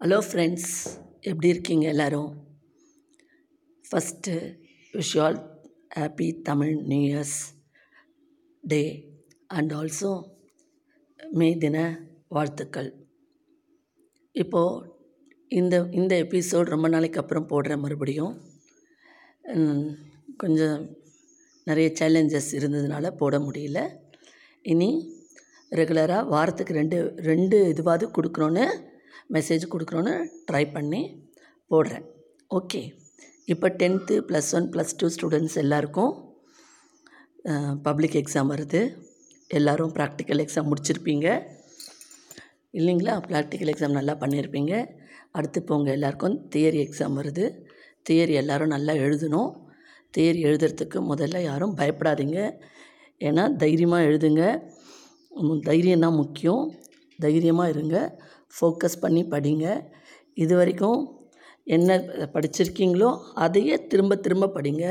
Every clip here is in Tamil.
ஹலோ ஃப்ரெண்ட்ஸ் எப்படி இருக்கீங்க எல்லோரும்? First wish all happy Tamil new year's day and also May தின வாழ்த்துக்கள். இப்போது இந்த இந்த எபிசோட் ரொம்ப நாளைக்கு அப்புறம் போடுறேன் மறுபடியும் கொஞ்சம் நிறைய சேலஞ்சஸ் இருந்ததுனால போட முடியல. இனி ரெகுலராக வாரத்துக்கு ரெண்டு ரெண்டு இதுவாவது கொடுக்கணுன்னு மெசேஜ் கொடுக்குறோன்னு ட்ரை பண்ணி போடுறேன். ஓகே இப்போ tenth plus one plus two students எல்லாருக்கும் பப்ளிக் எக்ஸாம் வருது. எல்லோரும் ப்ராக்டிக்கல் எக்ஸாம் முடிச்சிருப்பீங்க. இல்லைங்களா? ப்ராக்டிக்கல் எக்ஸாம் நல்லா பண்ணியிருப்பீங்க அடுத்து இப்போ உங்கள் எல்லாருக்கும் தியரி எக்ஸாம் வருது. தியரி எல்லோரும் நல்லா எழுதணும். தியரி எழுதுறதுக்கு முதல்ல யாரும் பயப்படாதீங்க. ஏன்னா தைரியமாக எழுதுங்க. தைரியம் தான் முக்கியம். தைரியமாக இருங்க. ஃபோக்கஸ் பண்ணி படிங்க. இது வரைக்கும் என்ன படிச்சிருக்கீங்களோ அதையே திரும்ப திரும்ப படிங்க.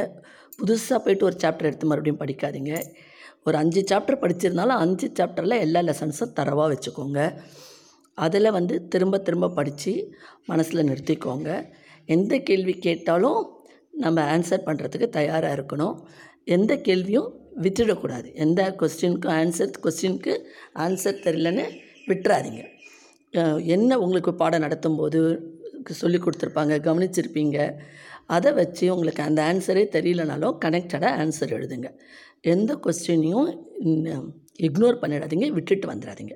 புதுசாக போயிட்டு ஒரு சாப்டர் எடுத்து மறுபடியும் படிக்காதீங்க. ஒரு அஞ்சு சாப்டர் படிச்சிருந்தாலும் அஞ்சு சாப்டரில் எல்லா லெசன்ஸும் தரவாக வச்சுக்கோங்க. அதில் வந்து திரும்ப திரும்ப படித்து மனசில் நிறுத்திக்கோங்க. எந்த கேள்வி கேட்டாலும் நம்ம ஆன்சர் பண்ணுறதுக்கு தயாராக இருக்கணும். எந்த கேள்வியும் விட்டுடக்கூடாது. எந்த கொஸ்டினுக்கும் ஆன்சர் கொஸ்டினுக்கு ஆன்சர் தெரியலன்னு விட்டுறாதீங்க. என்ன உங்களுக்கு பாடம் நடத்தும் போது சொல்லி கொடுத்துருப்பாங்க கவனிச்சிருப்பீங்க. அதை வச்சு உங்களுக்கு அந்த ஆன்சரே தெரியலனாலும் கனெக்டடாக ஆன்சர் எழுதுங்க. எந்த கொஸ்டினையும் இக்னோர் பண்ணிடாதீங்க விட்டுட்டு வந்துடாதீங்க.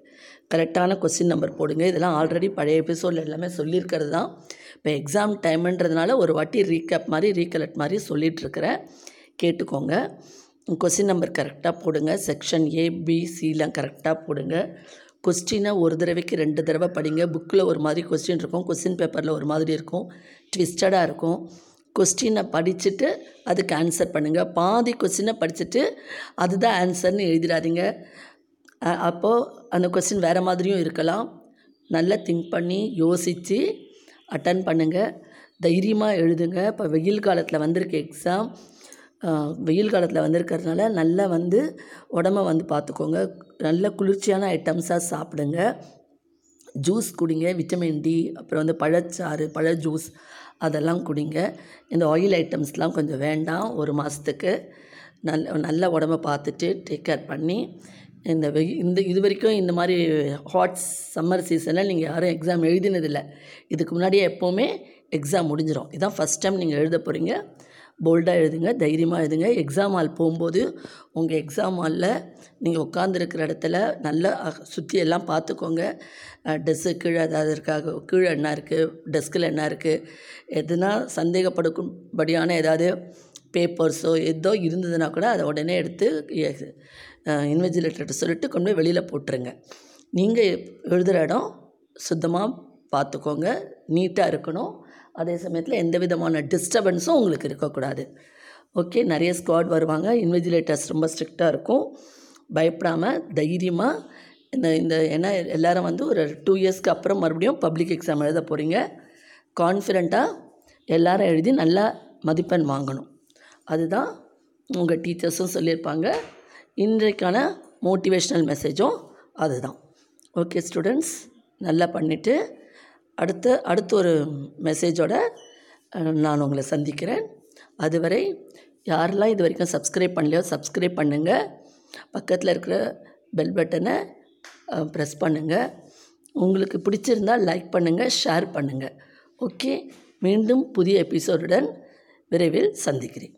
கரெக்டான கொஸ்டின் நம்பர் போடுங்க. இதெல்லாம் ஆல்ரெடி பழைய எபிசோடில் எல்லாமே சொல்லியிருக்கிறது தான். இப்போ எக்ஸாம் டைமுன்றதுனால ஒரு வாட்டி ரீகேப் மாதிரி ரீகலெக்ட் மாதிரி சொல்லிகிட்ருக்கிறேன் கேட்டுக்கோங்க. கொஸ்டின் நம்பர் கரெக்டாக போடுங்க. செக்ஷன் ஏ பி சிலாம் கரெக்டாக போடுங்க. கொஸ்டினை ஒரு தடவைக்கு ரெண்டு தடவை படிங்க. புக்கில் ஒரு மாதிரி கொஸ்டின் இருக்கும். கொஸ்டின் பேப்பரில் ஒரு மாதிரி இருக்கும். ட்விஸ்டடாக இருக்கும். கொஸ்டினை படிச்சுட்டு அதுக்கு ஆன்சர் பண்ணுங்கள் பாதி கொஸ்டினை படிச்சுட்டு அதுதான் ஆன்சர்னு எழுதிடாதீங்க. அப்போது அந்த கொஸ்டின் வேறு மாதிரியும் இருக்கலாம். நல்லா திங்க் பண்ணி யோசித்து அட்டன் பண்ணுங்கள் தைரியமாக எழுதுங்க. இப்போ வெயில் காலத்தில் வந்திருக்க எக்ஸாம் வெயில் காலத்தில் வந்திருக்கிறதுனால நல்லா வந்து உடம்ப வந்து பார்த்துக்கோங்க நல்ல குளிர்ச்சியான ஐட்டம்ஸாக சாப்பிடுங்க. ஜூஸ் குடிங்க விட்டமின் டி அப்புறம் வந்து பழச்சாறு பழ ஜூஸ் அதெல்லாம் குடிங்க. இந்த ஆயில் ஐட்டம்ஸ்லாம் கொஞ்சம் வேண்டாம். ஒரு மாதத்துக்கு நல்ல நல்ல உடம்ப பார்த்துட்டு டேக் கேர் பண்ணி இந்த வெ இந்த இது வரைக்கும் இந்த மாதிரி ஹாட் சம்மர் சீசனில் நீங்கள் யாரும் எக்ஸாம் எழுதினதில்லை. இதுக்கு முன்னாடியே எப்போவுமே எக்ஸாம் முடிஞ்சிடும் இதான் ஃபஸ்ட் டைம் நீங்கள் எழுத போகிறீங்க போல்டாக எழுதுங்க தைரியமாக எழுதுங்க. எக்ஸாம் ஹால் போகும்போது உங்கள் எக்ஸாம் ஹாலில் நீங்கள் உட்காந்துருக்கிற இடத்துல நல்லா சுற்றி எல்லாம் பார்த்துக்கோங்க. ட்ரெஸ்ஸு கீழே ஏதாவது இருக்காக கீழே என்ன இருக்குது டெஸ்கில் என்ன இருக்குது எதுனா சந்தேகப்படுக்கும்படியான ஏதாவது பேப்பர்ஸோ ஏதோ இருந்ததுன்னா கூட அதை உடனே எடுத்து இன்வெஜிலேட்டர்கிட்ட சொல்லிட்டு கொண்டு போய் வெளியில் போட்டுருங்க. நீங்கள் எழுதுகிற இடம் சுத்தமாக பார்த்துக்கோங்க. நீட்டாக இருக்கணும். அதே சமயத்தில் எந்த விதமான டிஸ்டர்பன்ஸும் உங்களுக்கு இருக்கக்கூடாது. ஓகே நிறைய ஸ்குவாட் வருவாங்க. இன்விஜிலேட்டர்ஸ் ரொம்ப ஸ்ட்ரிக்டாக இருக்கும். பயப்படாமல் தைரியமாக இந்த இந்த ஏன்னா எல்லோரும் வந்து ஒரு டூ இயர்ஸ்க்கு அப்புறம் மறுபடியும் பப்ளிக் எக்ஸாம் எழுத போகிறீங்க கான்ஃபிடெண்ட்டாக எல்லாரும் எழுதி நல்லா மதிப்பெண் வாங்கணும். அதுதான் உங்கள் டீச்சர்ஸும் சொல்லியிருப்பாங்க. இன்றைக்கான மோட்டிவேஷ்னல் மெசேஜும் அதுதான். ஓகே ஸ்டூடெண்ட்ஸ் நல்லா பண்ணிவிட்டு அடுத்த அடுத்த ஒரு மெசேஜோடு நான் உங்களை சந்திக்கிறேன். அதுவரை யாரெல்லாம் இது வரைக்கும் சப்ஸ்கிரைப் பண்ணலையோ சப்ஸ்கிரைப் பண்ணுங்கள் பக்கத்தில் இருக்கிற பெல் பட்டனை ப்ரெஸ் பண்ணுங்கள் உங்களுக்கு பிடிச்சிருந்தால் லைக் பண்ணுங்கள் ஷேர் பண்ணுங்கள் ஓகே மீண்டும் புதிய எபிசோடுடன் விரைவில் சந்திக்கிறேன்.